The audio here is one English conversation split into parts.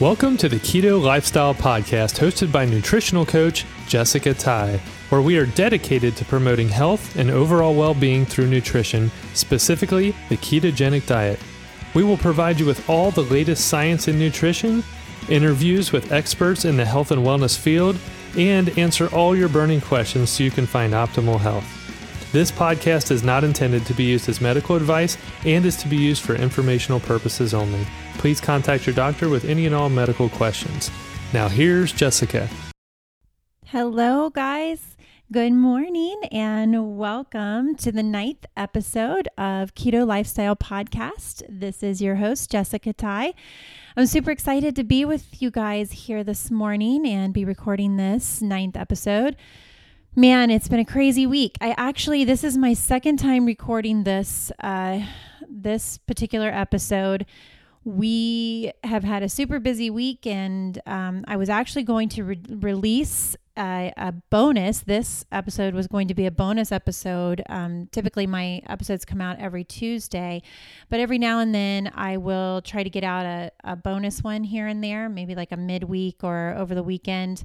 Welcome to the Keto Lifestyle Podcast, hosted by nutritional coach Jessica Ty, where we are dedicated to promoting health and overall well being through nutrition, specifically the ketogenic diet. We will provide you with all the latest science in nutrition, interviews with experts in the health and wellness field, and answer all your burning questions so you can find optimal health. This podcast is not intended to be used as medical advice and is to be used for informational purposes only. Please contact your doctor with any and all medical questions. Now, here's Jessica. Hello, guys. Good morning and welcome to the ninth episode of Keto Lifestyle Podcast. This is your host, Jessica Ty. I'm super excited to be with you guys here this morning and be recording this ninth episode. Man, it's been a crazy week. I actually this is my second time recording this uh, this particular episode. We have had a super busy week, and um, I was actually going to re- release a, a, bonus. This episode was going to be a bonus episode. Um, typically, my episodes come out every Tuesday, but every now and then I will try to get out a, a bonus one here and there, maybe like a midweek or over the weekend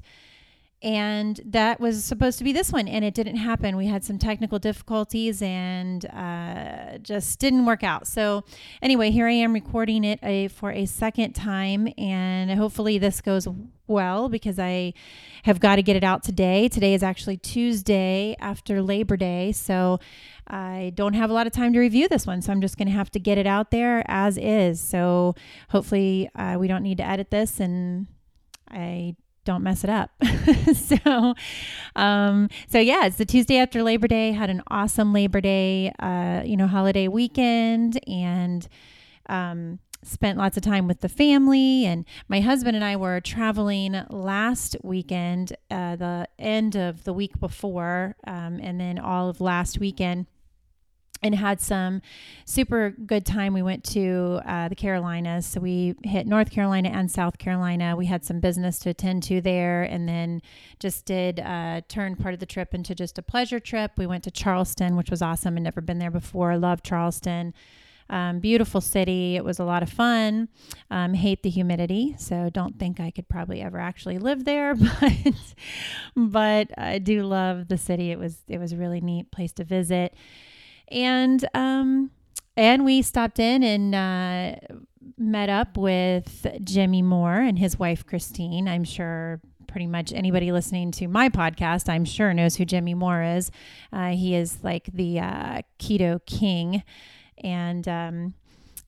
and that was supposed to be this one and it didn't happen. We had some technical difficulties and uh, just didn't work out. So anyway here i am recording it a, for a second time and hopefully this goes well because i have got to get it out today. Today is actually tuesday after labor day so i don't have a lot of time to review this one so i'm just going to have to get it out there as is. So hopefully uh, we don't need to edit this and i don't mess it up. so, um, so yeah, it's the Tuesday after Labor Day. Had an awesome Labor Day, uh, you know, holiday weekend, and um, spent lots of time with the family. And my husband and I were traveling last weekend, uh, the end of the week before, um, and then all of last weekend and had some super good time. We went to uh, the Carolinas. So we hit North Carolina and South Carolina. We had some business to attend to there and then just did uh, turn part of the trip into just a pleasure trip. We went to Charleston, which was awesome and never been there before. I Love Charleston. Um, beautiful city. It was a lot of fun. Um, hate the humidity, so don't think I could probably ever actually live there. But but I do love the city. It was it was a really neat place to visit and um, and we stopped in and uh, met up with Jimmy Moore and his wife Christine. I'm sure pretty much anybody listening to my podcast, I'm sure knows who Jimmy Moore is. Uh, he is like the uh, keto king, and um,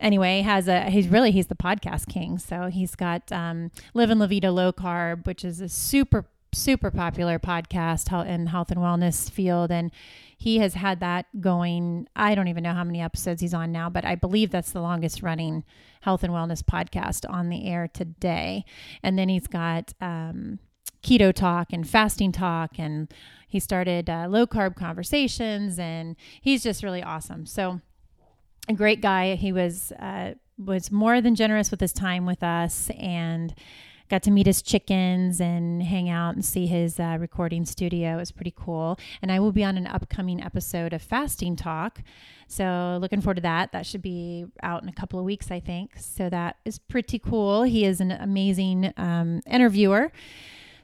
anyway has a he's really he's the podcast king. So he's got um, Livin' La Vida Low Carb, which is a super super popular podcast in health and wellness field and he has had that going i don't even know how many episodes he's on now but i believe that's the longest running health and wellness podcast on the air today. And then he's got um, keto talk and fasting talk and he started uh, low carb conversations and he's just really awesome. So a great guy. He was uh, was more than generous with his time with us and got to meet his chickens and hang out and see his uh, recording studio. It was pretty cool. And I will be on an upcoming episode of Fasting Talk. So looking forward to that. That should be out in a couple of weeks, I think. So that is pretty cool. He is an amazing um, interviewer.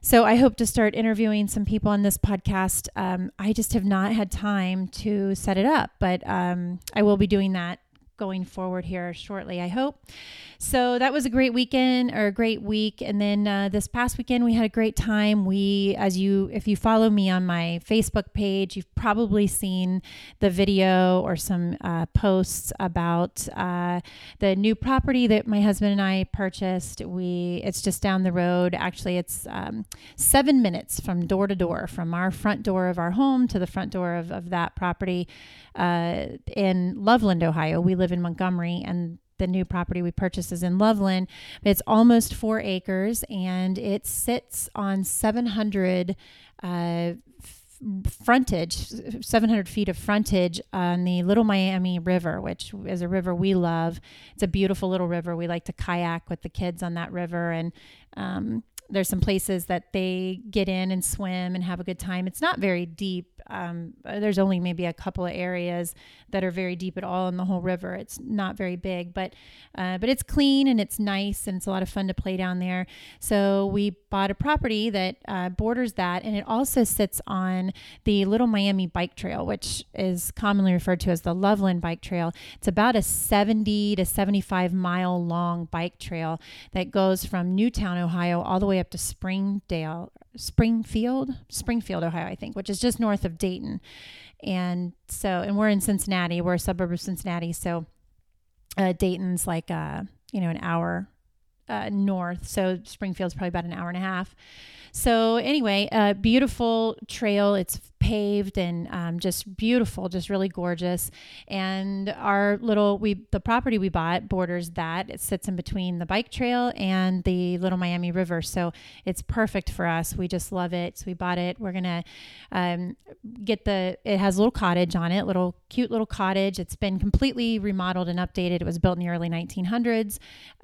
So I hope to start interviewing some people on this podcast. Um, I just have not had time to set it up, but um, I will be doing that going forward here shortly, I hope. So that was a great weekend or a great week. And then uh, this past weekend, we had a great time. We, as you, if you follow me on my Facebook page, you've probably seen the video or some uh, posts about uh, the new property that my husband and I purchased. We, it's just down the road. Actually, it's um, seven minutes from door to door, from our front door of our home to the front door of, of that property uh, in Loveland, Ohio. We live in Montgomery, and the new property we purchased is in Loveland. It's almost four acres, and it sits on 700 uh, frontage 700 feet of frontage on the little miami river which is a river we love it's a beautiful little river we like to kayak with the kids on that river and um, there's some places that they get in and swim and have a good time. It's not very deep. Um, there's only maybe a couple of areas that are very deep at all in the whole river. It's not very big, but uh, but it's clean and it's nice and it's a lot of fun to play down there. So we bought a property that uh, borders that, and it also sits on the Little Miami Bike Trail, which is commonly referred to as the Loveland Bike Trail. It's about a 70 to 75 mile long bike trail that goes from Newtown, Ohio, all the way up to Springdale, Springfield, Springfield, Ohio, I think, which is just north of Dayton. And so, and we're in Cincinnati, we're a suburb of Cincinnati. So, uh, Dayton's like, uh, you know, an hour uh, north. So, Springfield's probably about an hour and a half. So, anyway, a beautiful trail. It's paved and um, just beautiful, just really gorgeous. And our little we the property we bought borders that. It sits in between the bike trail and the Little Miami River, so it's perfect for us. We just love it. So we bought it. We're gonna um, get the. It has a little cottage on it, little cute little cottage. It's been completely remodeled and updated. It was built in the early 1900s.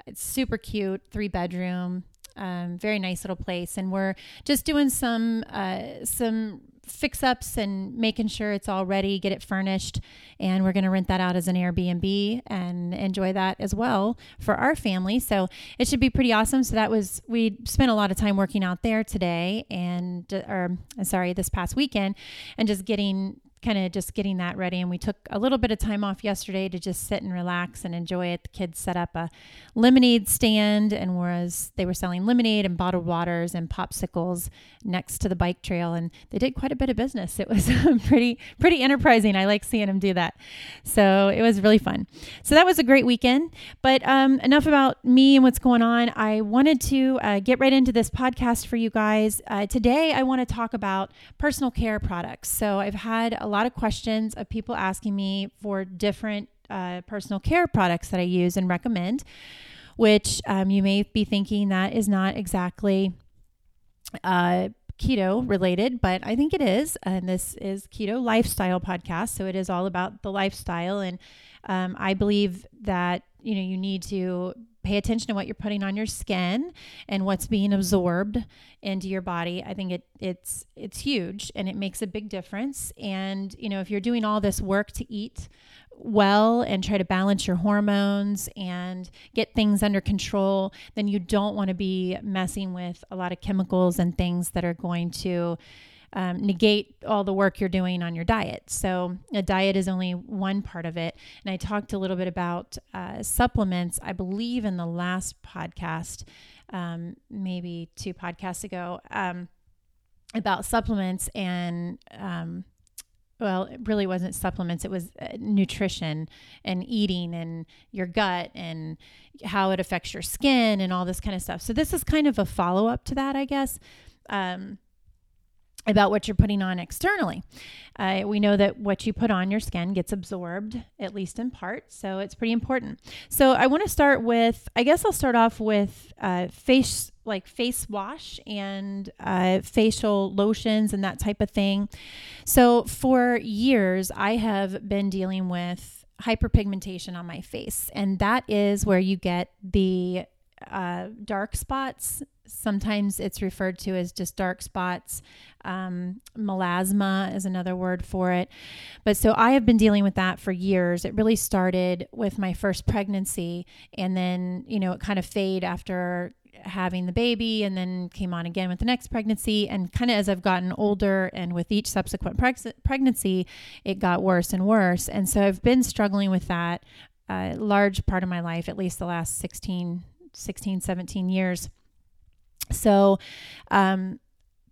It's super cute, three bedroom, um, very nice little place, and we're just doing some uh, some fix ups and making sure it's all ready, get it furnished, and we're going to rent that out as an Airbnb and enjoy that as well for our family. So it should be pretty awesome. So that was we spent a lot of time working out there today, and or sorry, this past weekend, and just getting kind of just getting that ready. And we took a little bit of time off yesterday to just sit and relax and enjoy it. The kids set up a lemonade stand, and whereas they were selling lemonade and bottled waters and popsicles next to the bike trail, and they did quite a bit of business. It was pretty pretty enterprising. I like seeing them do that. So it was really fun. So that was a great weekend. But um, enough about me and what's going on. I wanted to uh, get right into this podcast for you guys. Uh, today, I want to talk about personal care products. So I've had a lot of questions of people asking me for different uh, personal care products that I use and recommend, which um, you may be thinking that is not exactly uh, keto related, but I think it is. And this is Keto Lifestyle Podcast. So it is all about the lifestyle. And um, I believe that, you know, you need to pay attention to what you're putting on your skin and what's being absorbed into your body. I think it it's it's huge and it makes a big difference. And you know if you're doing all this work to eat well and try to balance your hormones and get things under control then you don't want to be messing with a lot of chemicals and things that are going to um, negate all the work you're doing on your diet. So, a diet is only one part of it. And I talked a little bit about uh, supplements, I believe, in the last podcast, um, maybe two podcasts ago, um, about supplements and um, well, it really wasn't supplements. It was uh, nutrition and eating and your gut and how it affects your skin and all this kind of stuff. So this is kind of a follow up to that, I guess. Um, about what you're putting on externally. Uh, we know that what you put on your skin gets absorbed, at least in part, so it's pretty important. So I want to start with, I guess I'll start off with uh, face, like face wash and uh, facial lotions and that type of thing. So for years, I have been dealing with hyperpigmentation on my face, and that is where you get the uh, dark spots. Sometimes it's referred to as just dark spots. Um, melasma is another word for it. But so I have been dealing with that for years. It really started with my first pregnancy, and then, you know, it kind of fade after having the baby and then came on again with the next pregnancy and kind of as I've gotten older and with each subsequent preg- pregnancy it got worse and worse and so I've been struggling with that a uh, large part of my life at least the last 16 16, 17 years. So, um,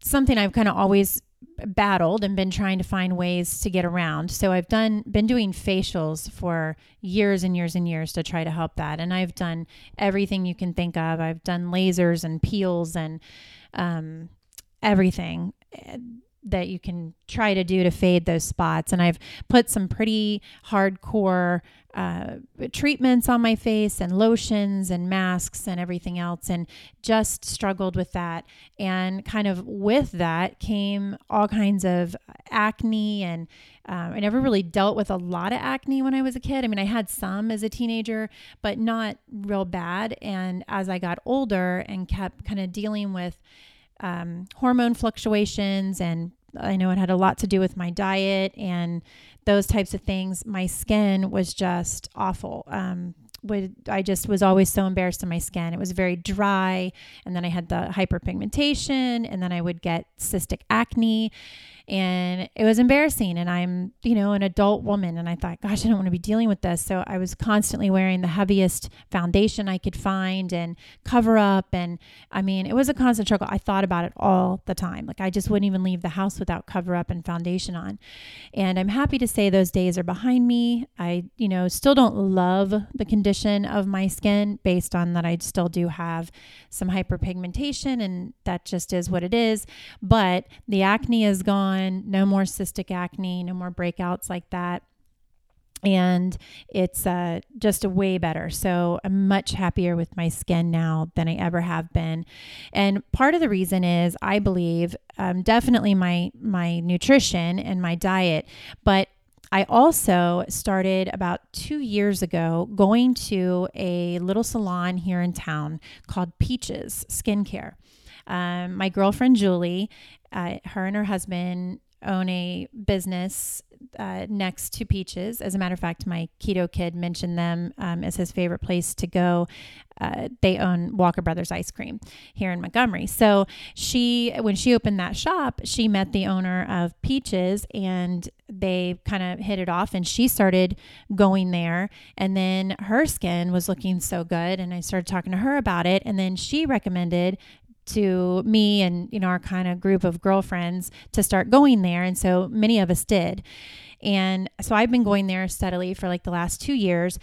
something I've kind of always battled and been trying to find ways to get around. So I've done been doing facials for years and years and years to try to help that. And I've done everything you can think of. I've done lasers and peels and um, everything that you can try to do to fade those spots. And I've put some pretty hardcore uh, treatments on my face and lotions and masks and everything else, and just struggled with that. And kind of with that came all kinds of acne and um, I never really dealt with a lot of acne when I was a kid. I mean, I had some as a teenager, but not real bad. And as I got older and kept kind of dealing with um, hormone fluctuations and I know it had a lot to do with my diet and those types of things. My skin was just awful. Um, would I just was always so embarrassed in my skin. It was very dry, and then I had the hyperpigmentation, and then I would get cystic acne, and it was embarrassing. And i'm you know an adult woman. And i thought gosh i don't want to be dealing with this. So i was constantly wearing the heaviest foundation i could find and cover up. And i mean it was a constant struggle. I thought about it all the time. Like i just wouldn't even leave the house without cover up and foundation on. And i'm happy to say those days are behind me. I you know still don't love the condition of my skin based on that i still do have some hyperpigmentation and that just is what it is. But the acne is gone no more cystic acne, no more breakouts like that. And it's uh, just a way better. So I'm much happier with my skin now than I ever have been. And part of the reason is I believe um, definitely my my nutrition and my diet, but I also started about two years ago going to a little salon here in town called Peaches Skincare. Um, my girlfriend Julie uh, her and her husband own a business uh, next to Peaches. As a matter of fact, my keto kid mentioned them um, as his favorite place to go. Uh, they own Walker Brothers ice cream here in Montgomery. So she, when she opened that shop, she met the owner of Peaches and they kind of hit it off and she started going there. And then her skin was looking so good. And I started talking to her about it. And then she recommended to me and you know our kind of group of girlfriends to start going there and so many of us did. And so i've been going there steadily for like the last two years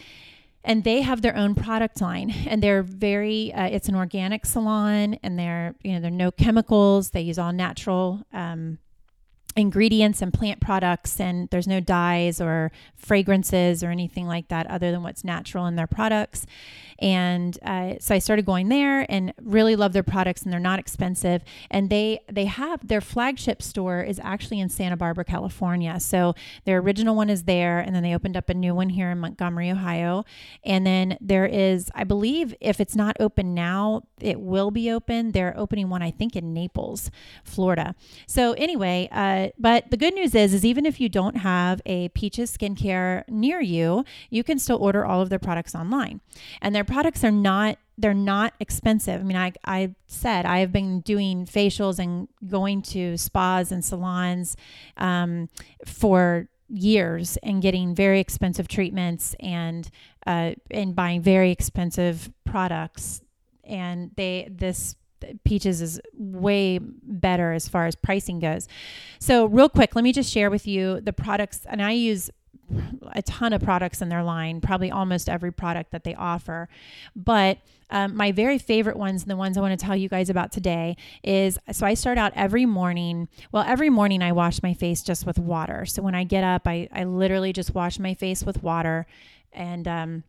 and they have their own product line and they're very uh, it's an organic salon and they're you know there are no chemicals. They use all natural um, ingredients and plant products and there's no dyes or fragrances or anything like that other than what's natural in their products and uh, so I started going there and really love their products and they're not expensive. And they they have their flagship store is actually in Santa Barbara, California. So their original one is there, and then they opened up a new one here in Montgomery, Ohio. And then there is, I believe, if it's not open now, it will be open. They're opening one, I think, in Naples, Florida. So anyway, uh, but the good news is, is even if you don't have a Peaches skincare near you, you can still order all of their products online, and their products are not they're not expensive. I mean, I I said I have been doing facials and going to spas and salons um, for years and getting very expensive treatments and uh, and buying very expensive products. And they this Peaches is way better as far as pricing goes. So, real quick, let me just share with you the products, and I use a ton of products in their line, probably almost every product that they offer. But um, my very favorite ones, and the ones I want to tell you guys about today, is so I start out every morning. Well, every morning I wash my face just with water. So when I get up, I, I literally just wash my face with water and, um,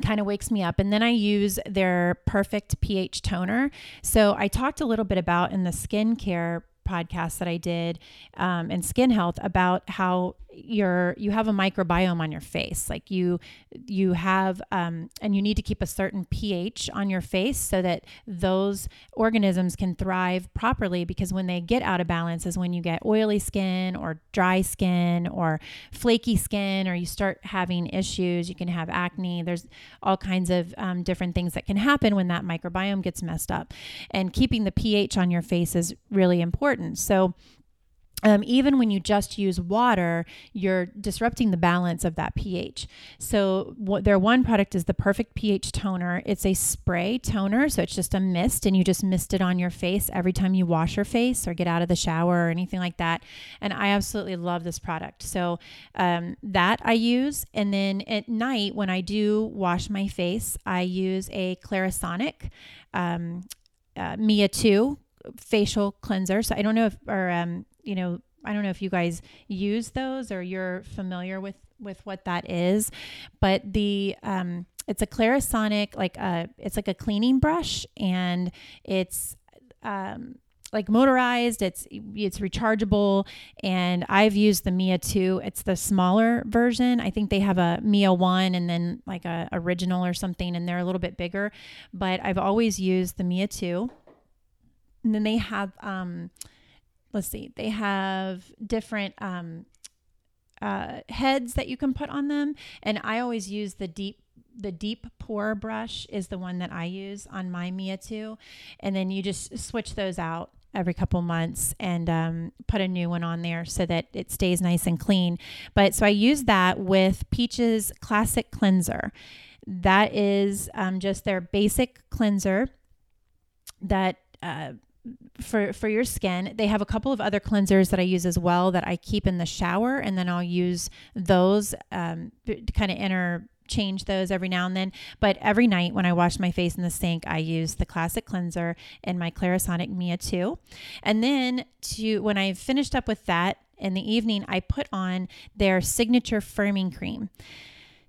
kind of wakes me up. And then I use their perfect pH toner. So I talked a little bit about in the skincare podcast that I did um, in skin health about how you're you have a microbiome on your face. Like you you have um, and you need to keep a certain ph on your face so that those organisms can thrive properly because when they get out of balance is when you get oily skin or dry skin or flaky skin or you start having issues. You can have acne. There's all kinds of um, different things that can happen when that microbiome gets messed up. And keeping the ph on your face is really important. So um, even when you just use water, you're disrupting the balance of that pH. So, their one product is the Perfect pH Toner. It's a spray toner, so it's just a mist, and you just mist it on your face every time you wash your face or get out of the shower or anything like that. And I absolutely love this product. So, um, that I use. And then at night, when I do wash my face, I use a Clarisonic um, uh, Mia 2 facial cleanser. So I don't know if, or um, you know, I don't know if you guys use those or you're familiar with with what that is, but the um, it's a Clarisonic like a uh, it's like a cleaning brush and it's um, like motorized it's it's rechargeable and i've used the mia 2 it's the smaller version. I think they have a mia 1 and then like a original or something and they're a little bit bigger but i've always used the mia 2 and then they have um let's see, they have different um, uh, heads that you can put on them. And I always use the deep the deep pore brush is the one that I use on my Mia 2. And then you just switch those out every couple months and um, put a new one on there so that it stays nice and clean. But so I use that with Peach's Classic Cleanser. That is um, just their basic cleanser that uh, for for your skin. They have a couple of other cleansers that I use as well that I keep in the shower, and then I'll use those um, kind of interchange those every now and then. But every night when I wash my face in the sink, I use the classic cleanser and my Clarisonic Mia 2. And then to when I've finished up with that in the evening, I put on their signature firming cream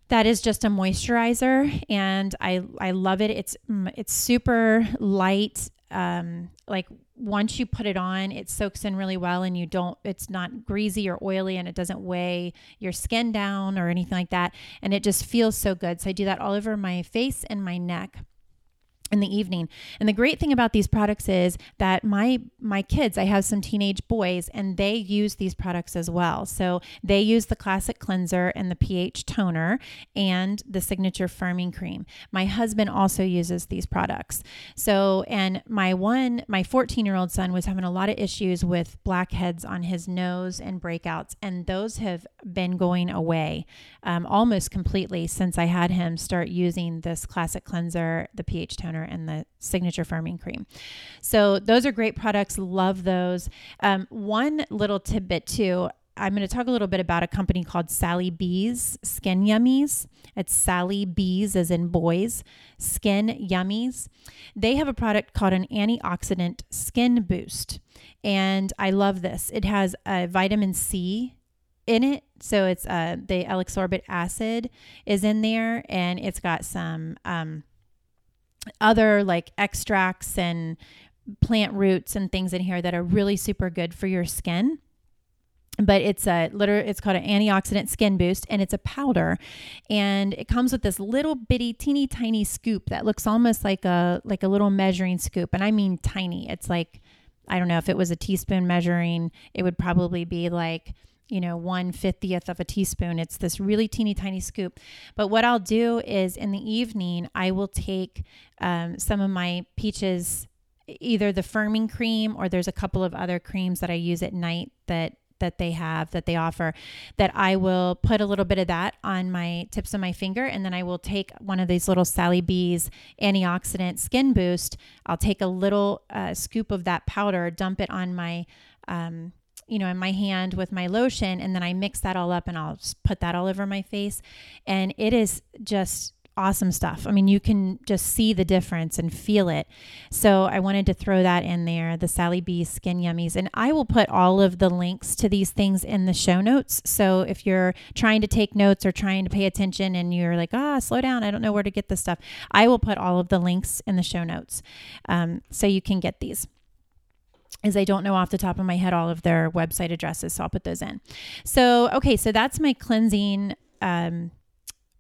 that is just a moisturizer and I I love it. It's mm, it's super light um, like once you put it on, it soaks in really well and you don't, it's not greasy or oily and it doesn't weigh your skin down or anything like that. And it just feels so good. So I do that all over my face and my neck in the evening. And the great thing about these products is that my my kids, I have some teenage boys and they use these products as well. So they use the classic cleanser and the pH toner and the signature firming cream. My husband also uses these products. So and my one my 14-year-old son was having a lot of issues with blackheads on his nose and breakouts and those have been going away um, almost completely since I had him start using this classic cleanser, the pH toner and the signature firming cream. So those are great products. Love those. Um, one little tidbit too. I'm going to talk a little bit about a company called Sally B's Skin Yummies. It's Sally B's, as in boys, Skin Yummies. They have a product called an antioxidant skin boost. And I love this. It has a vitamin C in it. So it's uh, the L-ascorbic acid is in there and it's got some um, other like extracts and plant roots and things in here that are really super good for your skin. But it's a literally it's called an antioxidant skin boost and it's a powder. And it comes with this little bitty teeny tiny scoop that looks almost like a like a little measuring scoop. And i mean tiny. It's like i don't know if it was a teaspoon measuring it would probably be like you know, one fiftieth of a teaspoon. It's this really teeny tiny scoop. But what I'll do is in the evening, I will take um, some of my peaches, either the firming cream or there's a couple of other creams that I use at night that that they have that they offer that I will put a little bit of that on my tips of my finger and then I will take one of these little Sally B's antioxidant skin boost. I'll take a little uh, scoop of that powder, dump it on my um, you know, in my hand with my lotion, and then I mix that all up and I'll just put that all over my face. And it is just awesome stuff. I mean, you can just see the difference and feel it. So I wanted to throw that in there, the Sally B Skin Yummies. And I will put all of the links to these things in the show notes. So if you're trying to take notes or trying to pay attention and you're like, ah, slow down, I don't know where to get this stuff, I will put all of the links in the show notes um, so you can get these is I don't know off the top of my head all of their website addresses, so I'll put those in. So, okay, so that's my cleansing um,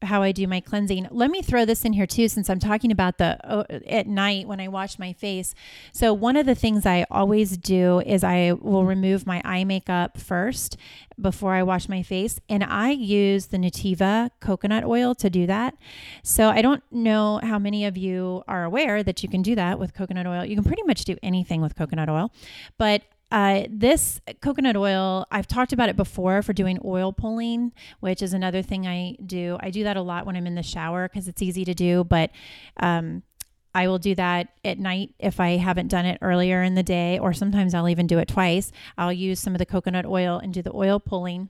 how I do my cleansing. Let me throw this in here too, since I'm talking about the uh, at night when I wash my face. So one of the things I always do is I will remove my eye makeup first before I wash my face, and I use the Nutiva coconut oil to do that. So I don't know how many of you are aware that you can do that with coconut oil. You can pretty much do anything with coconut oil, but uh, this coconut oil, I've talked about it before for doing oil pulling, which is another thing I do. I do that a lot when I'm in the shower because it's easy to do, but um, I will do that at night if I haven't done it earlier in the day, or sometimes I'll even do it twice. I'll use some of the coconut oil and do the oil pulling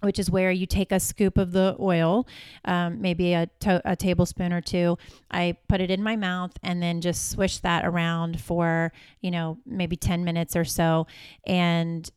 which is where you take a scoop of the oil, um, maybe a, to- a tablespoon or two. I put it in my mouth and then just swish that around for, you know, maybe 10 minutes or so. And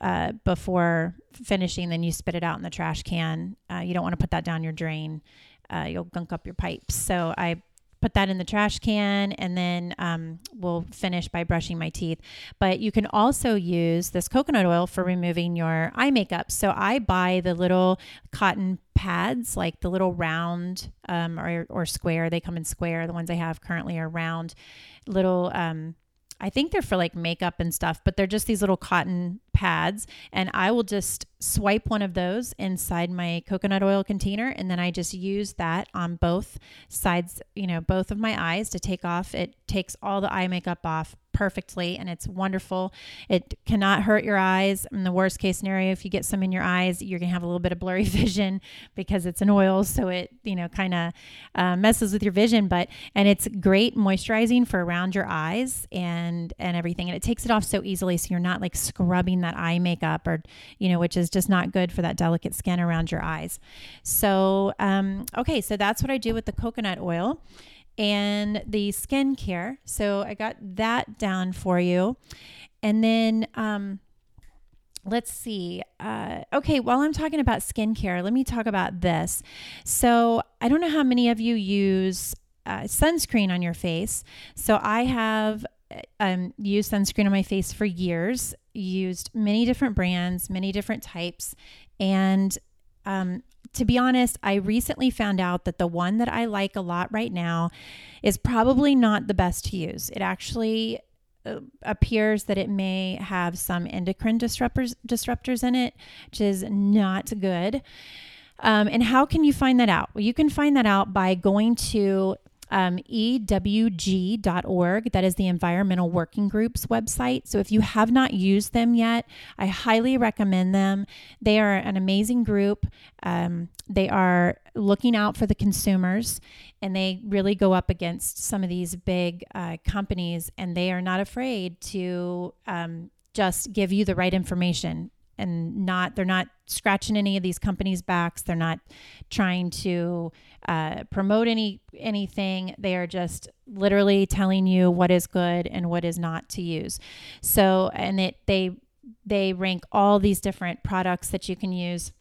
uh, before finishing, then you spit it out in the trash can. Uh, you don't want to put that down your drain. Uh, you'll gunk up your pipes. So I put that in the trash can and then um, we'll finish by brushing my teeth. But you can also use this coconut oil for removing your eye makeup. So I buy the little cotton pads, like the little round um, or, or square. They come in square. The ones I have currently are round little. Um, I think they're for like makeup and stuff, but they're just these little cotton pads. And I will just swipe one of those inside my coconut oil container. And then I just use that on both sides, you know, both of my eyes to take off. It takes all the eye makeup off perfectly and it's wonderful. It cannot hurt your eyes. In the worst case scenario, if you get some in your eyes, you're to have a little bit of blurry vision because it's an oil. So it, you know, kind of uh, messes with your vision. But, and it's great moisturizing for around your eyes and, and everything. And it takes it off so easily. So you're not like scrubbing that eye makeup or, you know, which is just not good for that delicate skin around your eyes. So, um, okay. So that's what I do with the coconut oil and the skincare. So I got that down for you. And then, um, let's see. Uh, okay, while I'm talking about skincare, let me talk about this. So I don't know how many of you use uh, sunscreen on your face. So I have um, used sunscreen on my face for years, used many different brands, many different types. And um, to be honest, I recently found out that the one that I like a lot right now is probably not the best to use. It actually uh, appears that it may have some endocrine disruptors disruptors in it, which is not good. Um, and how can you find that out? Well, you can find that out by going to um, ewg.org. That is the Environmental Working Group's website. So if you have not used them yet, I highly recommend them. They are an amazing group. Um, they are looking out for the consumers and they really go up against some of these big uh, companies and they are not afraid to um, just give you the right information and not they're not scratching any of these companies backs. They're not trying to uh, promote any anything. They are just literally telling you what is good and what is not to use. So and it they they rank all these different products that you can use.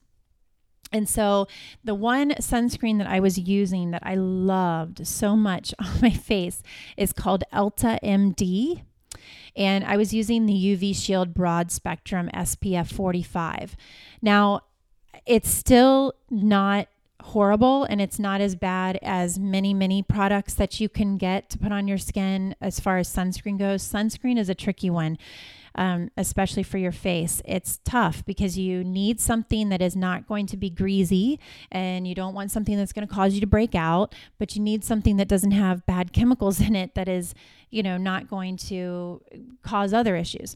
And so the one sunscreen that I was using that I loved so much on my face is called Elta MD and I was using the UV Shield Broad Spectrum SPF 45. Now, it's still not horrible and it's not as bad as many many products that you can get to put on your skin as far as sunscreen goes sunscreen is a tricky one um, especially for your face. It's tough because you need something that is not going to be greasy and you don't want something that's going to cause you to break out, but you need something that doesn't have bad chemicals in it that is, you know, not going to cause other issues.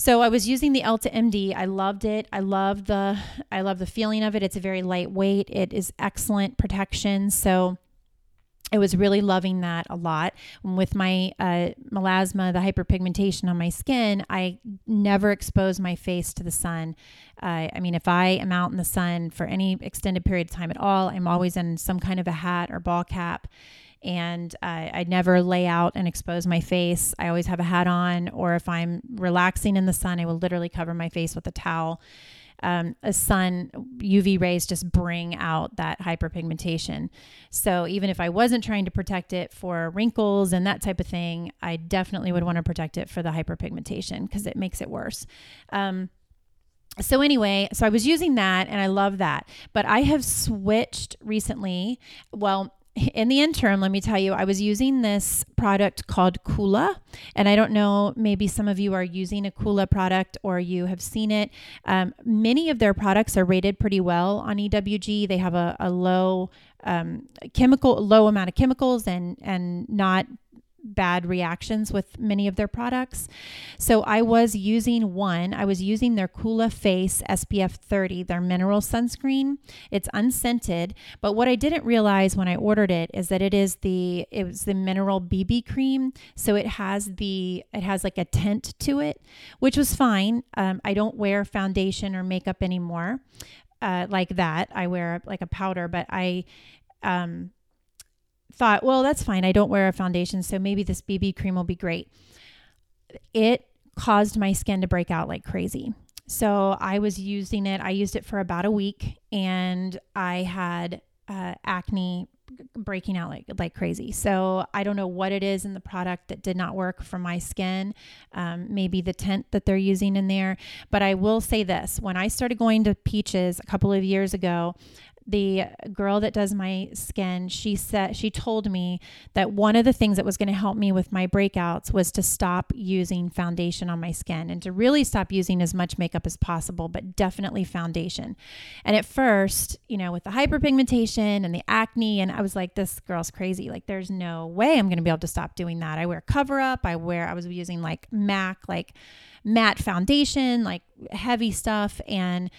So I was using the Elta MD. I loved it. I love the I love the feeling of it. It's a very lightweight. It is excellent protection. So I was really loving that a lot. With my uh, melasma, the hyperpigmentation on my skin, I never expose my face to the sun. Uh, I mean, if I am out in the sun for any extended period of time at all, I'm always in some kind of a hat or ball cap. And uh, I never lay out and expose my face. I always have a hat on, or if I'm relaxing in the sun, I will literally cover my face with a towel um, a sun UV rays just bring out that hyperpigmentation. So even if I wasn't trying to protect it for wrinkles and that type of thing, I definitely would want to protect it for the hyperpigmentation because it makes it worse. Um, so anyway, so I was using that and I love that. But I have switched recently. Well, in the interim, let me tell you, I was using this product called Coola. And I don't know, maybe some of you are using a Coola product or you have seen it. Um, many of their products are rated pretty well on EWG. They have a, a low um, chemical, low amount of chemicals and, and not bad reactions with many of their products. So I was using one, I was using their Coola Face SPF 30, their mineral sunscreen. It's unscented, but what I didn't realize when I ordered it is that it is the it was the mineral BB cream, so it has the it has like a tint to it, which was fine. Um, I don't wear foundation or makeup anymore. Uh, like that, I wear like a powder, but I um, thought, well, that's fine. I don't wear a foundation, so maybe this BB cream will be great. It caused my skin to break out like crazy. So I was using it. I used it for about a week and I had uh, acne breaking out like like crazy. So I don't know what it is in the product that did not work for my skin. Um, maybe the tint that they're using in there. But I will say this: when I started going to Peaches a couple of years ago, the girl that does my skin, she said she told me that one of the things that was going to help me with my breakouts was to stop using foundation on my skin and to really stop using as much makeup as possible, but definitely foundation. And at first, you know, with the hyperpigmentation and the acne, and I was like, this girl's crazy. Like, there's no way I'm going to be able to stop doing that. I wear cover up. I wear, I was using like MAC, like matte foundation, like heavy stuff. And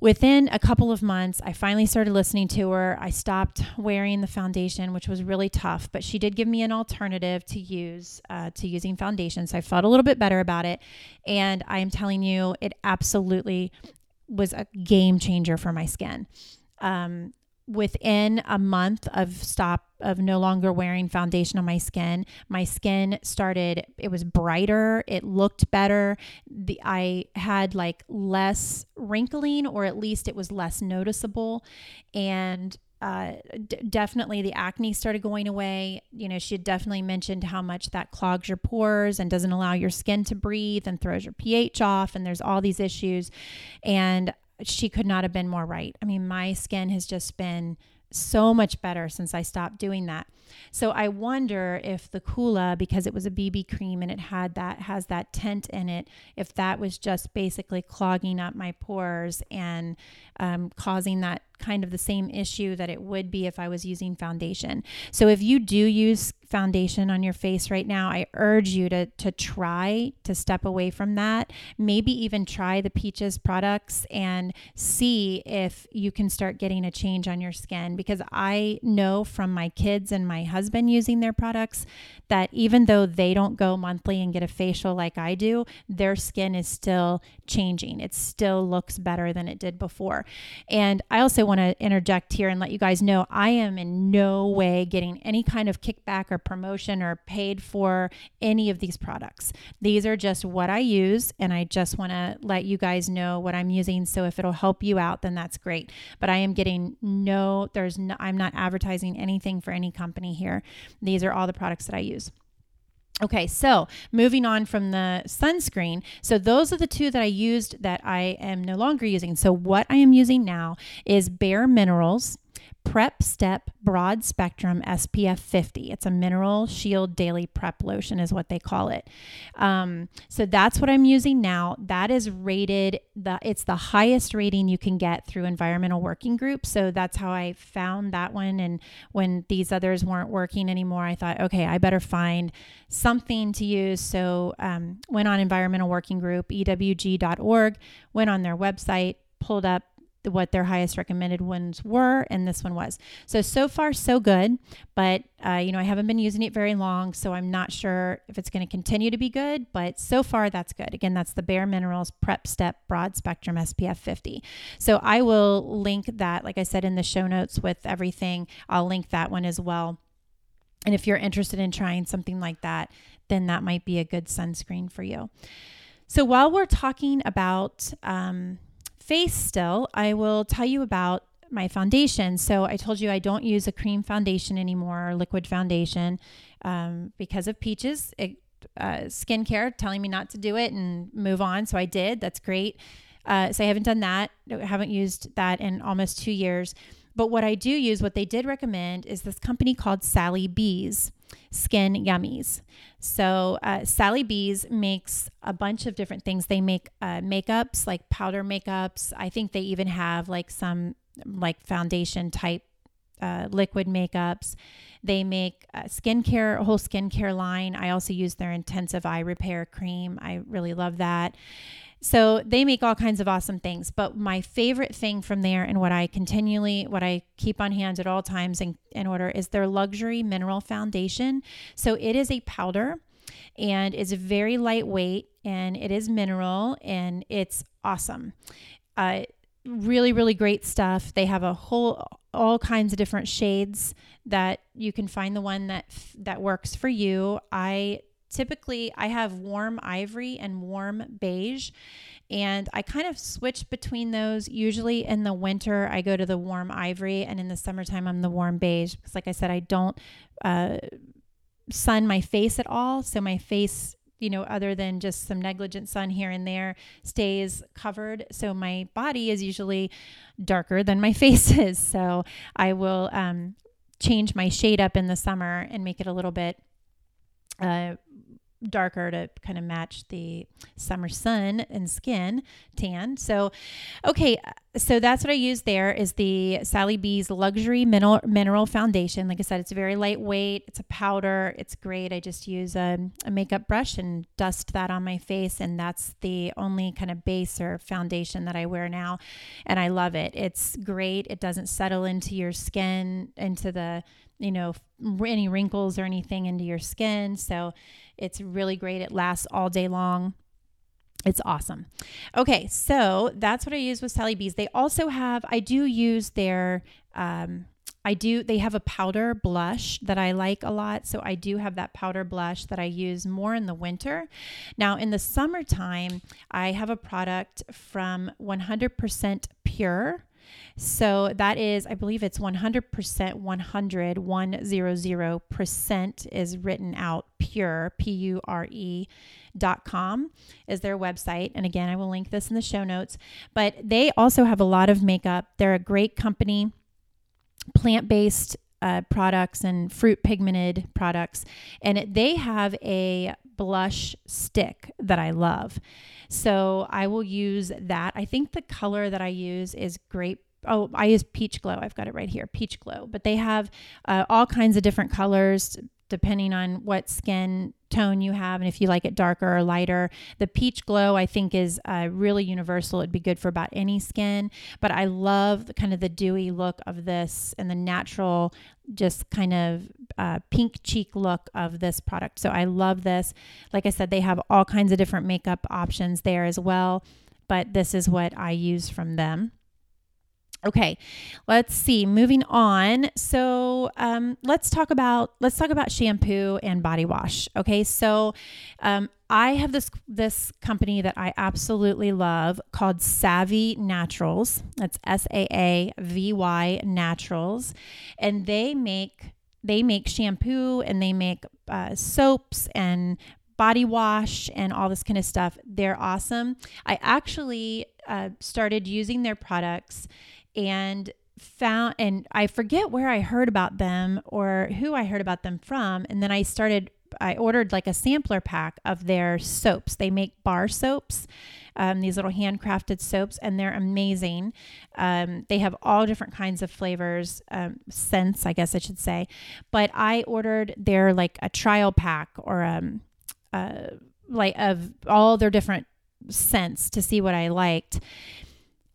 Within a couple of months, I finally started listening to her. I stopped wearing the foundation, which was really tough, but she did give me an alternative to use uh, to using foundation. So I felt a little bit better about it. And I am telling you, it absolutely was a game changer for my skin. Um, within a month of stop of no longer wearing foundation on my skin my skin started it was brighter it looked better the i had like less wrinkling or at least it was less noticeable and uh, d- definitely the acne started going away. You know, she had definitely mentioned how much that clogs your pores and doesn't allow your skin to breathe and throws your pH off. And there's all these issues. And she could not have been more right. I mean, my skin has just been so much better since I stopped doing that. So I wonder if the Coola, because it was a BB cream and it had that has that tint in it, if that was just basically clogging up my pores and um, causing that kind of the same issue that it would be if I was using foundation. So if you do use foundation on your face right now, I urge you to to try to step away from that. Maybe even try the Peaches products and see if you can start getting a change on your skin because I know from my kids and my husband using their products that even though they don't go monthly and get a facial like I do, their skin is still changing. It still looks better than it did before. And I also want to interject here and let you guys know I am in no way getting any kind of kickback or promotion or paid for any of these products. These are just what I use, and I just want to let you guys know what I'm using. So if it'll help you out, then that's great. But I am getting no, there's no, I'm not advertising anything for any company here. These are all the products that I use. Okay, so moving on from the sunscreen. So, those are the two that I used that I am no longer using. So, what I am using now is Bare Minerals Prep Step Broad Spectrum SPF 50. It's a mineral shield daily prep lotion, is what they call it. Um, so that's what I'm using now. That is rated the it's the highest rating you can get through Environmental Working Group. So that's how I found that one. And when these others weren't working anymore, I thought, okay, I better find something to use. So um, went on Environmental Working Group, ewg.org, went on their website, pulled up what their highest recommended ones were, and this one was. So, so far, so good. But, uh, you know, I haven't been using it very long, so I'm not sure if it's going to continue to be good, but so far, that's good. Again, that's the Bare Minerals Prep Step Broad Spectrum SPF 50. So, I will link that, like I said, in the show notes with everything. I'll link that one as well. And if you're interested in trying something like that, then that might be a good sunscreen for you. So, while we're talking about, um, face still, I will tell you about my foundation. So I told you I don't use a cream foundation anymore or liquid foundation um, because of Peaches. It, uh, skincare telling me not to do it and move on. So I did. That's great. Uh, so I haven't done that. I haven't used that in almost two years. But what I do use, what they did recommend, is this company called Sally B's Skin Yummies. So uh, Sally B's makes a bunch of different things. They make uh, makeups, like powder makeups. I think they even have like some like foundation type uh, liquid makeups. They make uh, skincare, a whole skincare line. I also use their intensive eye repair cream. I really love that. So they make all kinds of awesome things. But my favorite thing from there and what I continually, what I keep on hand at all times in, in order is their luxury mineral foundation. So it is a powder and it's very lightweight and it is mineral and it's awesome. Uh, really, really great stuff. They have a whole, all kinds of different shades that you can find the one that that works for you. I typically I have warm ivory and warm beige. And I kind of switch between those. Usually in the winter, I go to the warm ivory, and in the summertime, I'm the warm beige. Because, like I said, I don't uh, sun my face at all. So my face you know, other than just some negligent sun here and there, stays covered. So my body is usually darker than my face is. So I will um, change my shade up in the summer and make it a little bit uh, darker to kind of match the summer sun and skin tan. So, okay, so that's what I use there is the Sally B's Luxury Mineral, Mineral Foundation. Like I said, it's very lightweight. It's a powder. It's great. I just use a, a makeup brush and dust that on my face. And that's the only kind of base or foundation that I wear now. And I love it. It's great. It doesn't settle into your skin, into the, you know, any wrinkles or anything into your skin. So it's really great. It lasts all day long. It's awesome. Okay, so that's what I use with Sally B's. They also have, I do use their, um, I do, they have a powder blush that I like a lot. So I do have that powder blush that I use more in the winter. Now, in the summertime, I have a product from 100% Pure. So that is, I believe it's 100%, 100, 100% is written out pure, P U R E dot com is their website. And again, I will link this in the show notes. But they also have a lot of makeup. They're a great company, plant based uh, products and fruit pigmented products. And they have a blush stick that I love. So I will use that. I think the color that I use is grape oh, I use Peach Glow. I've got it right here, Peach Glow. But they have uh, all kinds of different colors depending on what skin tone you have and if you like it darker or lighter. The Peach Glow, I think, is uh, really universal. It'd be good for about any skin. But I love the, kind of the dewy look of this and the natural, just kind of uh, pink cheek look of this product. So I love this. Like I said, they have all kinds of different makeup options there as well. But this is what I use from them. Okay, let's see. Moving on. So um, let's talk about let's talk about shampoo and body wash. Okay, so um, I have this this company that I absolutely love called Saavy Naturals. That's S A A V Y Naturals, and they make they make shampoo and they make uh, soaps and body wash and all this kind of stuff. They're awesome. I actually uh, started using their products and found and I forget where I heard about them or who I heard about them from and then I started I ordered like a sampler pack of their soaps. They make bar soaps, um, these little handcrafted soaps, and they're amazing. Um, they have all different kinds of flavors, um, scents, I guess I should say. But I ordered their like a trial pack or um, uh, like of all their different scents to see what I liked.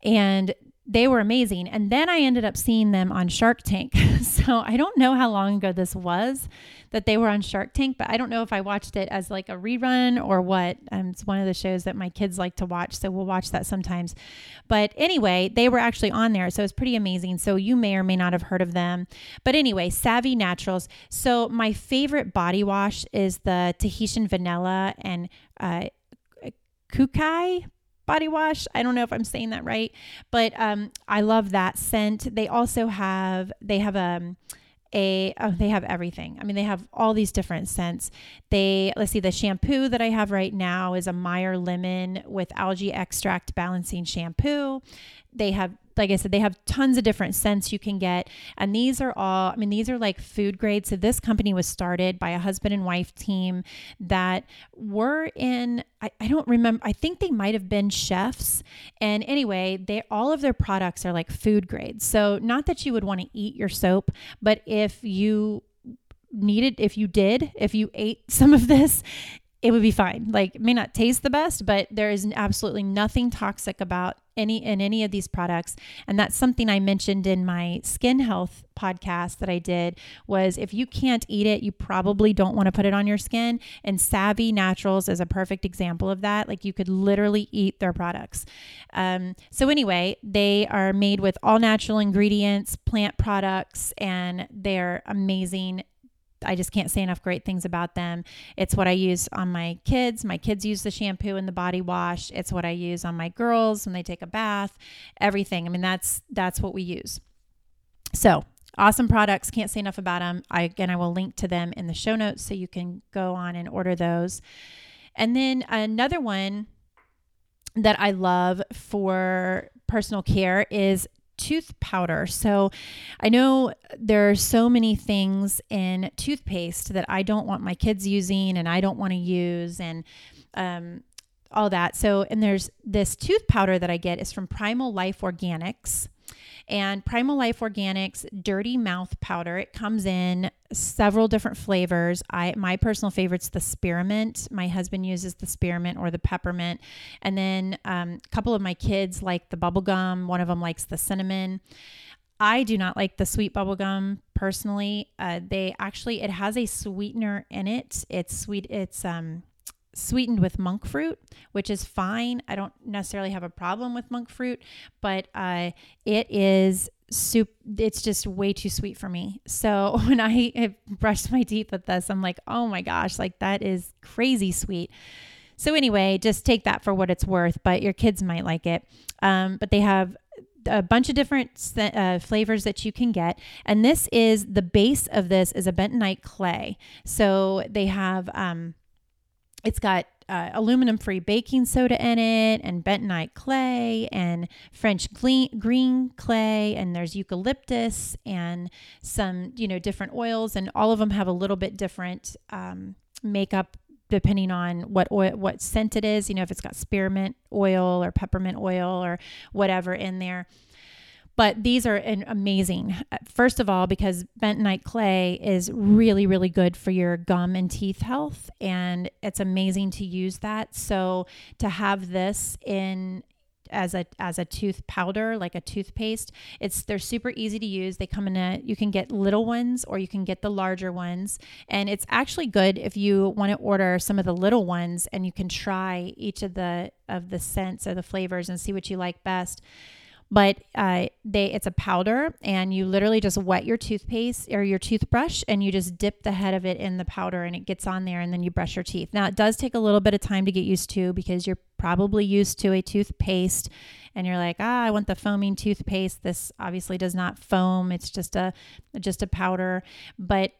And they were amazing. And then I ended up seeing them on Shark Tank. so I don't know how long ago this was that they were on Shark Tank, but I don't know if I watched it as like a rerun or what. Um, it's one of the shows that my kids like to watch. So we'll watch that sometimes. But anyway, they were actually on there. So it's pretty amazing. So you may or may not have heard of them. But anyway, Saavy Naturals. So my favorite body wash is the Tahitian vanilla and uh, Kukui body wash. I don't know if I'm saying that right, but um, I love that scent. They also have they have um, a oh, they have everything. I mean, they have all these different scents. They let's see, the shampoo that I have right now is a Meyer lemon with algae extract balancing shampoo. They have like I said, they have tons of different scents you can get. And these are all, I mean, these are like food grade. So this company was started by a husband and wife team that were in, I, I don't remember, I think they might have been chefs. And anyway, they all of their products are like food grade. So not that you would want to eat your soap, but if you needed if you did if you ate some of this it would be fine. Like it may not taste the best, but there is absolutely nothing toxic about any in any of these products. And that's something I mentioned in my skin health podcast that I did was if you can't eat it, you probably don't want to put it on your skin. And Saavy Naturals is a perfect example of that. Like you could literally eat their products. Um, so anyway, they are made with all natural ingredients, plant products, and they're amazing I just can't say enough great things about them. It's what I use on my kids. My kids use the shampoo and the body wash. It's what I use on my girls when they take a bath. Everything. I mean, that's that's what we use. So awesome products. Can't say enough about them. I again, I will link to them in the show notes so you can go on and order those. And then another one that I love for personal care is tooth powder. So I know there are so many things in toothpaste that I don't want my kids using and I don't want to use and um, all that. So, and there's this tooth powder that I get is from Primal Life Organics and Primal Life Organics Dirty Mouth Powder. It comes in several different flavors. I my personal favorite's the spearmint. My husband uses the spearmint or the peppermint, and then um, a couple of my kids like the bubblegum. One of them likes the cinnamon. I do not like the sweet bubblegum personally. Uh, they actually it has a sweetener in it. It's sweet. It's um sweetened with monk fruit, which is fine. I don't necessarily have a problem with monk fruit, but uh, it is soup. It's just way too sweet for me. So when I brushed my teeth with this, I'm like, oh my gosh, like that is crazy sweet. So anyway, just take that for what it's worth, but your kids might like it. Um, but they have a bunch of different uh, flavors that you can get. And this is the base of this is a bentonite clay. So they have um, it's got uh, aluminum free baking soda in it and bentonite clay and french green clay and there's eucalyptus and some you know different oils and all of them have a little bit different um, makeup depending on what oil what scent it is. You know if it's got spearmint oil or peppermint oil or whatever in there but these are an amazing. First of all, because bentonite clay is really, really good for your gum and teeth health, and it's amazing to use that. So to have this in as a as a tooth powder like a toothpaste it's they're super easy to use they come in a you can get little ones or you can get the larger ones and it's actually good if you want to order some of the little ones and you can try each of the of the scents or the flavors and see what you like best but uh, they it's a powder and you literally just wet your toothpaste or your toothbrush and you just dip the head of it in the powder and it gets on there and then you brush your teeth. Now it does take a little bit of time to get used to because you're probably used to a toothpaste and you're like ah i want the foaming toothpaste. This obviously does not foam. It's just a just a powder. But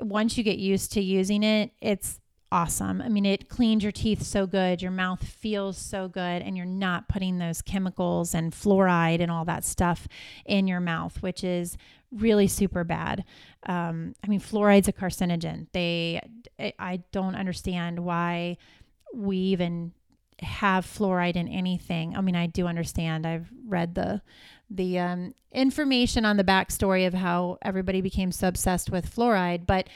once you get used to using it it's awesome. I mean, it cleans your teeth so good, your mouth feels so good, and you're not putting those chemicals and fluoride and all that stuff in your mouth, which is really super bad. Um, I mean, fluoride's a carcinogen. They, I don't understand why we even have fluoride in anything. I mean, I do understand. I've read the the um, information on the backstory of how everybody became so obsessed with fluoride, but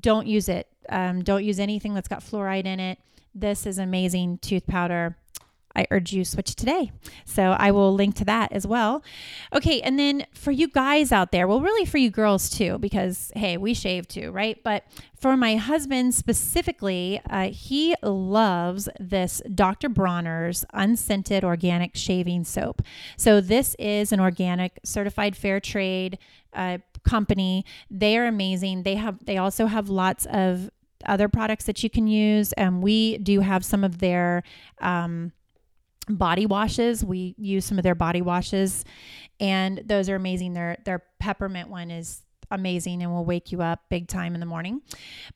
don't use it. Um, don't use anything that's got fluoride in it. This is amazing tooth powder. I urge you switch today. So I will link to that as well. Okay, and then for you guys out there, well, really for you girls too, because hey, we shave too, right? But for my husband specifically, uh, he loves this Dr. Bronner's unscented organic shaving soap. So this is an organic, certified fair trade. Uh, company. They are amazing. They have they also have lots of other products that you can use. And we do have some of their um, body washes. We use some of their body washes, and those are amazing. Their their peppermint one is amazing and will wake you up big time in the morning.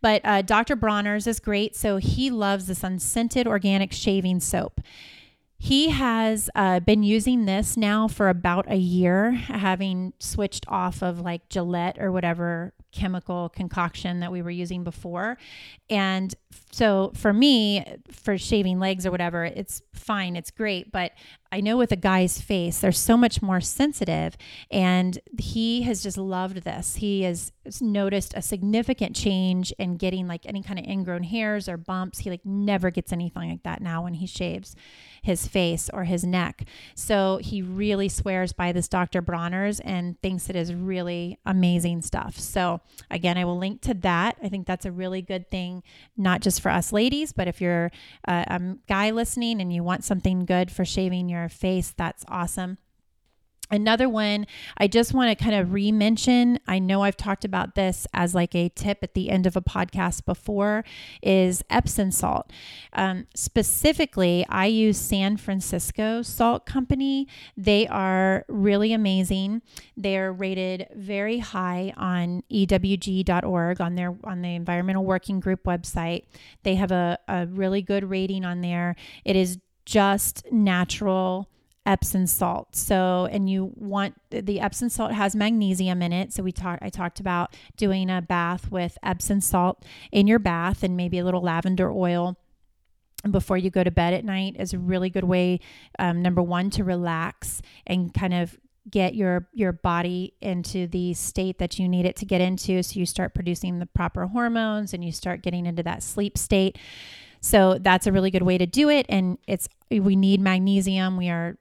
But uh, Dr. Bronner's is great. So he loves this unscented organic shaving soap. He has uh, been using this now for about a year, having switched off of like Gillette or whatever chemical concoction that we were using before. And so for me, for shaving legs or whatever, it's fine, it's great. But I know with a guy's face, they're so much more sensitive. And he has just loved this. He has noticed a significant change in getting like any kind of ingrown hairs or bumps. He like never gets anything like that now when he shaves his face or his neck. So he really swears by this Dr. Bronner's and thinks it is really amazing stuff. So again, I will link to that. I think that's a really good thing, not just for us ladies, but if you're a guy listening and you want something good for shaving your face, that's awesome. Another one I just want to kind of re mention. I know I've talked about this as like a tip at the end of a podcast before is Epsom salt. Um, specifically, I use San Francisco Salt Company. They are really amazing. They're rated very high on ewg.org on their on the Environmental Working Group website. They have a, a really good rating on there. It is just natural Epsom salt. So, and you want the Epsom salt has magnesium in it. So we talked, I talked about doing a bath with Epsom salt in your bath and maybe a little lavender oil before you go to bed at night is a really good way. Um, number one, to relax and kind of get your your body into the state that you need it to get into so you start producing the proper hormones and you start getting into that sleep state so that's a really good way to do it and it's we need magnesium we are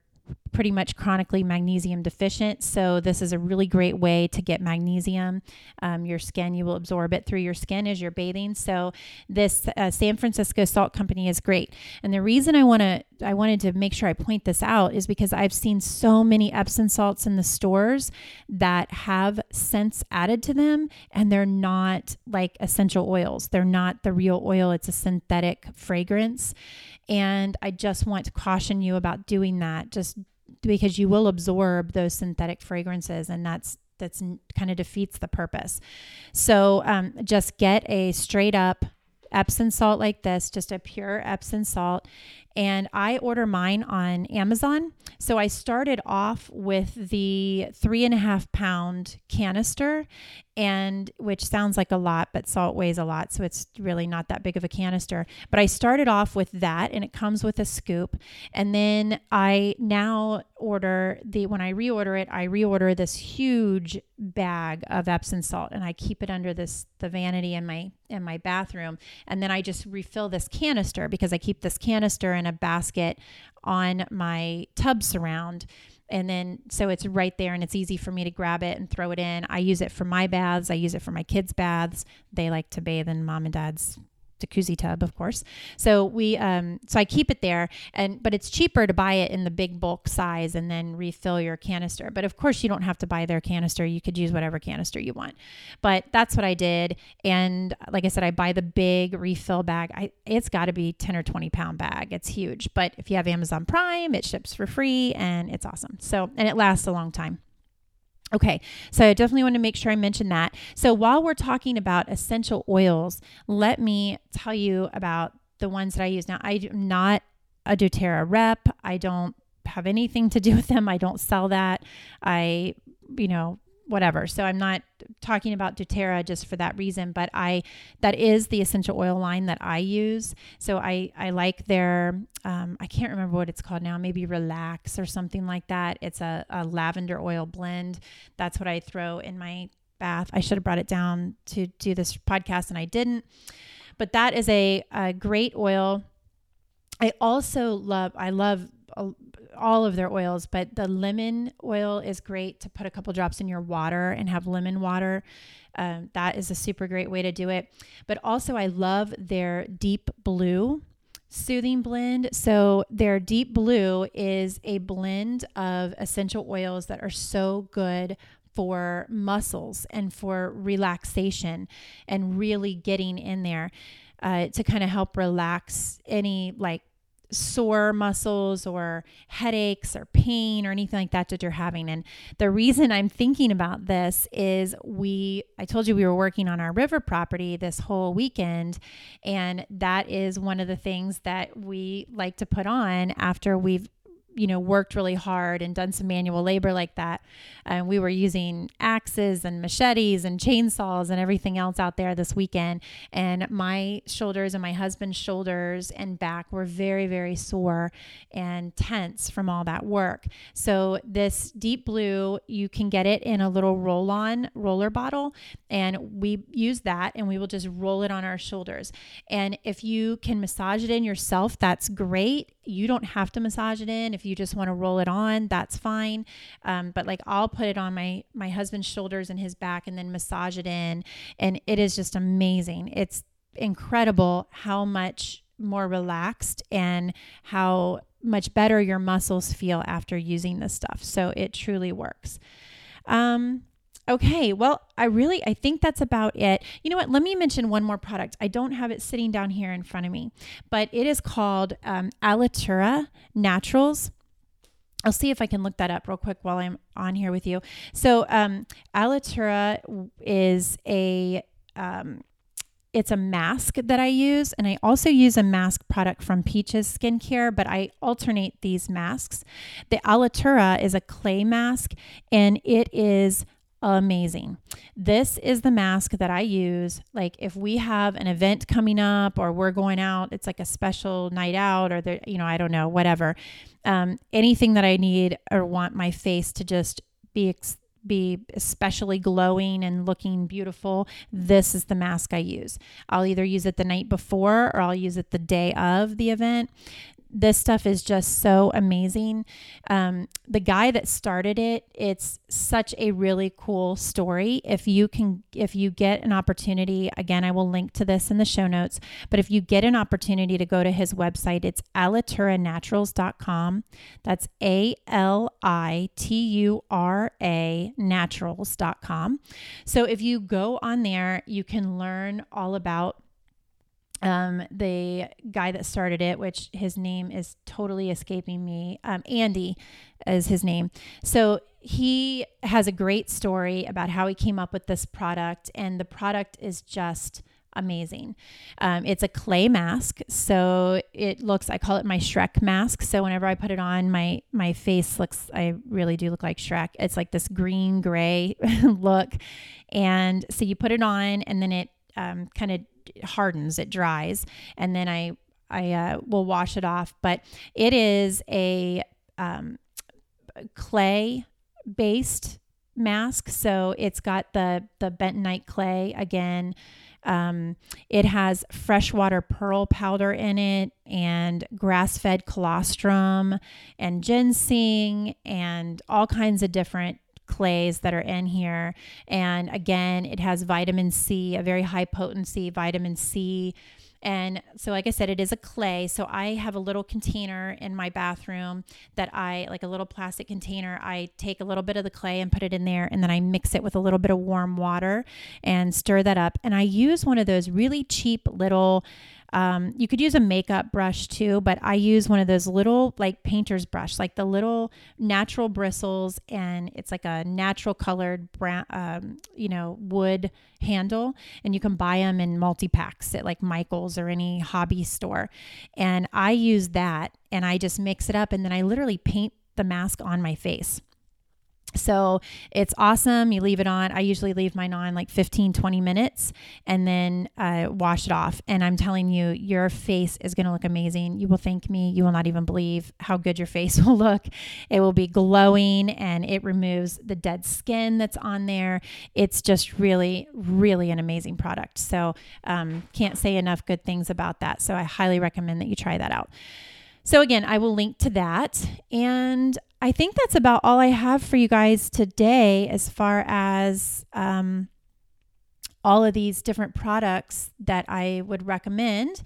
pretty much chronically magnesium deficient. So, this is a really great way to get magnesium. Um, your skin, you will absorb it through your skin as you're bathing. So, this uh, San Francisco Salt Company is great. And the reason I want to, I wanted to make sure I point this out is because I've seen so many Epsom salts in the stores that have scents added to them, and they're not like essential oils. They're not the real oil, it's a synthetic fragrance. And I just want to caution you about doing that. Just because you will absorb those synthetic fragrances and that's that's kind of defeats the purpose. So um, just get a straight up Epsom salt like this, just a pure Epsom salt. And I order mine on Amazon. So I started off with the three and a half pound canister, and which sounds like a lot, but salt weighs a lot. So it's really not that big of a canister. But I started off with that, and it comes with a scoop. And then I now order the, when I reorder it, I reorder this huge bag of Epsom salt, and I keep it under this, the vanity in my, in my bathroom. And then I just refill this canister because I keep this canister in a basket on my tub surround. And then, so it's right there and it's easy for me to grab it and throw it in. I use it for my baths. I use it for my kids' baths. They like to bathe in mom and dad's jacuzzi tub, of course. So we, um, so I keep it there, and but it's cheaper to buy it in the big bulk size and then refill your canister. But of course, you don't have to buy their canister. You could use whatever canister you want. But that's what I did, and like I said, I buy the big refill bag. I it's got to be ten or twenty pound bag. It's huge. But if you have Amazon Prime, it ships for free, and it's awesome. So and it lasts a long time. Okay, so I definitely want to make sure I mention that. So while we're talking about essential oils, let me tell you about the ones that I use. Now, I'm not a doTERRA rep. I don't have anything to do with them. I don't sell that. I, you know, whatever. So I'm not talking about doTERRA just for that reason, but I that is the essential oil line that I use. So I I like their um, I can't remember what it's called now, maybe Relax or something like that. It's a, a lavender oil blend. That's what I throw in my bath. I should have brought it down to do this podcast and I didn't. But that is a, a great oil. I also love I love all of their oils, but the lemon oil is great to put a couple drops in your water and have lemon water. Um, that is a super great way to do it. But also, I love their deep blue soothing blend. So, their deep blue is a blend of essential oils that are so good for muscles and for relaxation and really getting in there uh, to kind of help relax any like sore muscles or headaches or pain or anything like that that you're having. And the reason I'm thinking about this is we, I told you we were working on our river property this whole weekend. And that is one of the things that we like to put on after we've you know, worked really hard and done some manual labor like that. And we were using axes and machetes and chainsaws and everything else out there this weekend. And my shoulders and my husband's shoulders and back were very, very sore and tense from all that work. So, this deep blue, you can get it in a little roll on roller bottle. And we use that and we will just roll it on our shoulders. And if you can massage it in yourself, that's great. You don't have to massage it in. If you just want to roll it on, that's fine. Um, but like I'll put it on my my husband's shoulders and his back, and then massage it in, and it is just amazing. It's incredible how much more relaxed and how much better your muscles feel after using this stuff. So it truly works. Um, Okay, well, I really I think that's about it. You know what? Let me mention one more product. I don't have it sitting down here in front of me, but it is called um, Alitura Naturals. I'll see if I can look that up real quick while I'm on here with you. So, um, Alitura is a um, it's a mask that I use, and I also use a mask product from Peaches Skincare, but I alternate these masks. The Alitura is a clay mask, and it is amazing. This is the mask that I use. Like if we have an event coming up or we're going out, it's like a special night out or the, you know, I don't know, whatever. Um, anything that I need or want my face to just be ex- be especially glowing and looking beautiful, this is the mask I use. I'll either use it the night before or I'll use it the day of the event this stuff is just so amazing. Um, the guy that started it, it's such a really cool story. If you can, if you get an opportunity, again, I will link to this in the show notes. But if you get an opportunity to go to his website, it's alituranaturals.com. That's A L I T U R A naturals.com. So if you go on there, you can learn all about um, the guy that started it, which his name is totally escaping me, um, Andy is his name. So he has a great story about how he came up with this product, and the product is just amazing. Um, it's a clay mask, so it looks. I call it my Shrek mask. So whenever I put it on, my my face looks. I really do look like Shrek. It's like this green gray look, and so you put it on, and then it um, kind of hardens, it dries, and then I I uh, will wash it off. But it is a um, clay based mask, so it's got the the bentonite clay again. Um, it has freshwater pearl powder in it and grass fed colostrum and ginseng and all kinds of different clays that are in here. And again, it has vitamin C, a very high potency vitamin C. And so, like I said, it is a clay. So, I have a little container in my bathroom that I, like a little plastic container, I take a little bit of the clay and put it in there. And then I mix it with a little bit of warm water and stir that up. And I use one of those really cheap little um, you could use a makeup brush too, but I use one of those little like painter's brush, like the little natural bristles, and it's like a natural colored brown, um, you know, wood handle, and you can buy them in multi packs at like Michaels or any hobby store. And I use that, and I just mix it up, and then I literally paint the mask on my face. So it's awesome. You leave it on. I usually leave mine on like 15, 20 minutes and then uh, wash it off. And I'm telling you, your face is going to look amazing. You will thank me. You will not even believe how good your face will look. It will be glowing and it removes the dead skin that's on there. It's just really, really an amazing product. So um, can't say enough good things about that. So I highly recommend that you try that out. So, again, I will link to that. And I think that's about all I have for you guys today as far as um, all of these different products that I would recommend.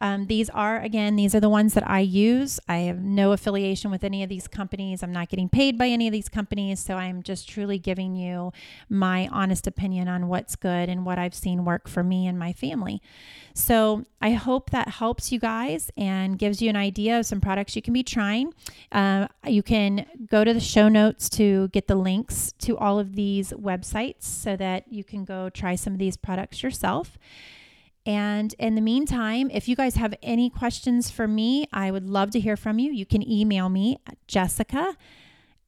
Um, these are, again, these are the ones that I use. I have no affiliation with any of these companies. I'm not getting paid by any of these companies. So I'm just truly giving you my honest opinion on what's good and what I've seen work for me and my family. So I hope that helps you guys and gives you an idea of some products you can be trying. Uh, you can go to the show notes to get the links to all of these websites so that you can go try some of these products yourself. And in the meantime, if you guys have any questions for me, I would love to hear from you. You can email me at jessica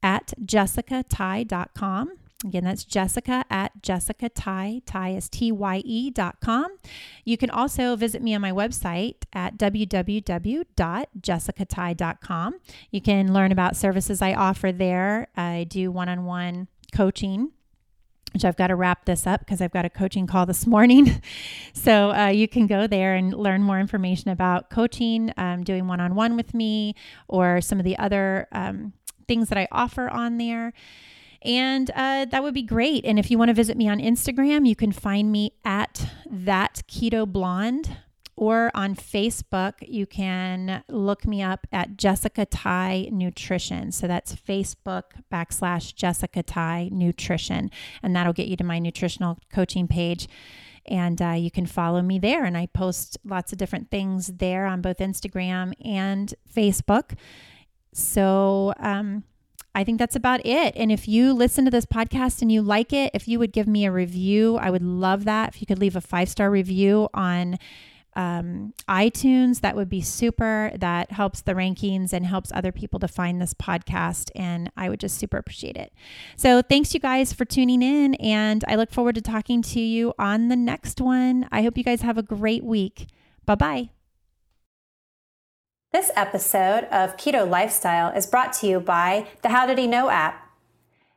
at jessicatye.com. Again, that's jessica at jessicatye, Tye is T-Y-E dot com. You can also visit me on my website at www.jessicatye.com. You can learn about services I offer there. I do one-on-one coaching which I've got to wrap this up because I've got a coaching call this morning. so uh, you can go there and learn more information about coaching, um, doing one on one with me, or some of the other um, things that I offer on there. And uh, that would be great. And if you want to visit me on Instagram, you can find me at that keto blonde or on Facebook, you can look me up at Jessica Tye Nutrition. So that's Facebook backslash Jessica Tye Nutrition. And that'll get you to my nutritional coaching page. And uh, you can follow me there. And I post lots of different things there on both Instagram and Facebook. So, um, I think that's about it. And if you listen to this podcast and you like it, if you would give me a review, I would love that. If you could leave a five star review on um, iTunes, that would be super. That helps the rankings and helps other people to find this podcast. And I would just super appreciate it. So thanks, you guys, for tuning in. And I look forward to talking to you on the next one. I hope you guys have a great week. Bye bye. This episode of Keto Lifestyle is brought to you by the How Did He Know app.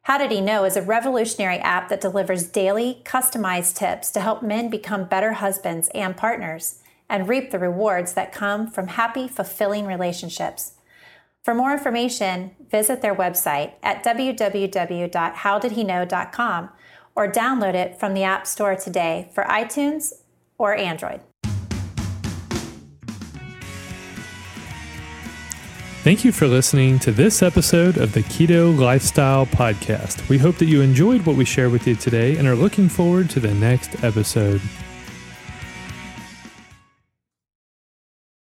How Did He Know is a revolutionary app that delivers daily, customized tips to help men become better husbands and partners and reap the rewards that come from happy, fulfilling relationships. For more information, visit their website at www.howdidheknow.com or download it from the App Store today for iTunes or Android. Thank you for listening to this episode of the Keto Lifestyle Podcast. We hope that you enjoyed what we shared with you today and are looking forward to the next episode.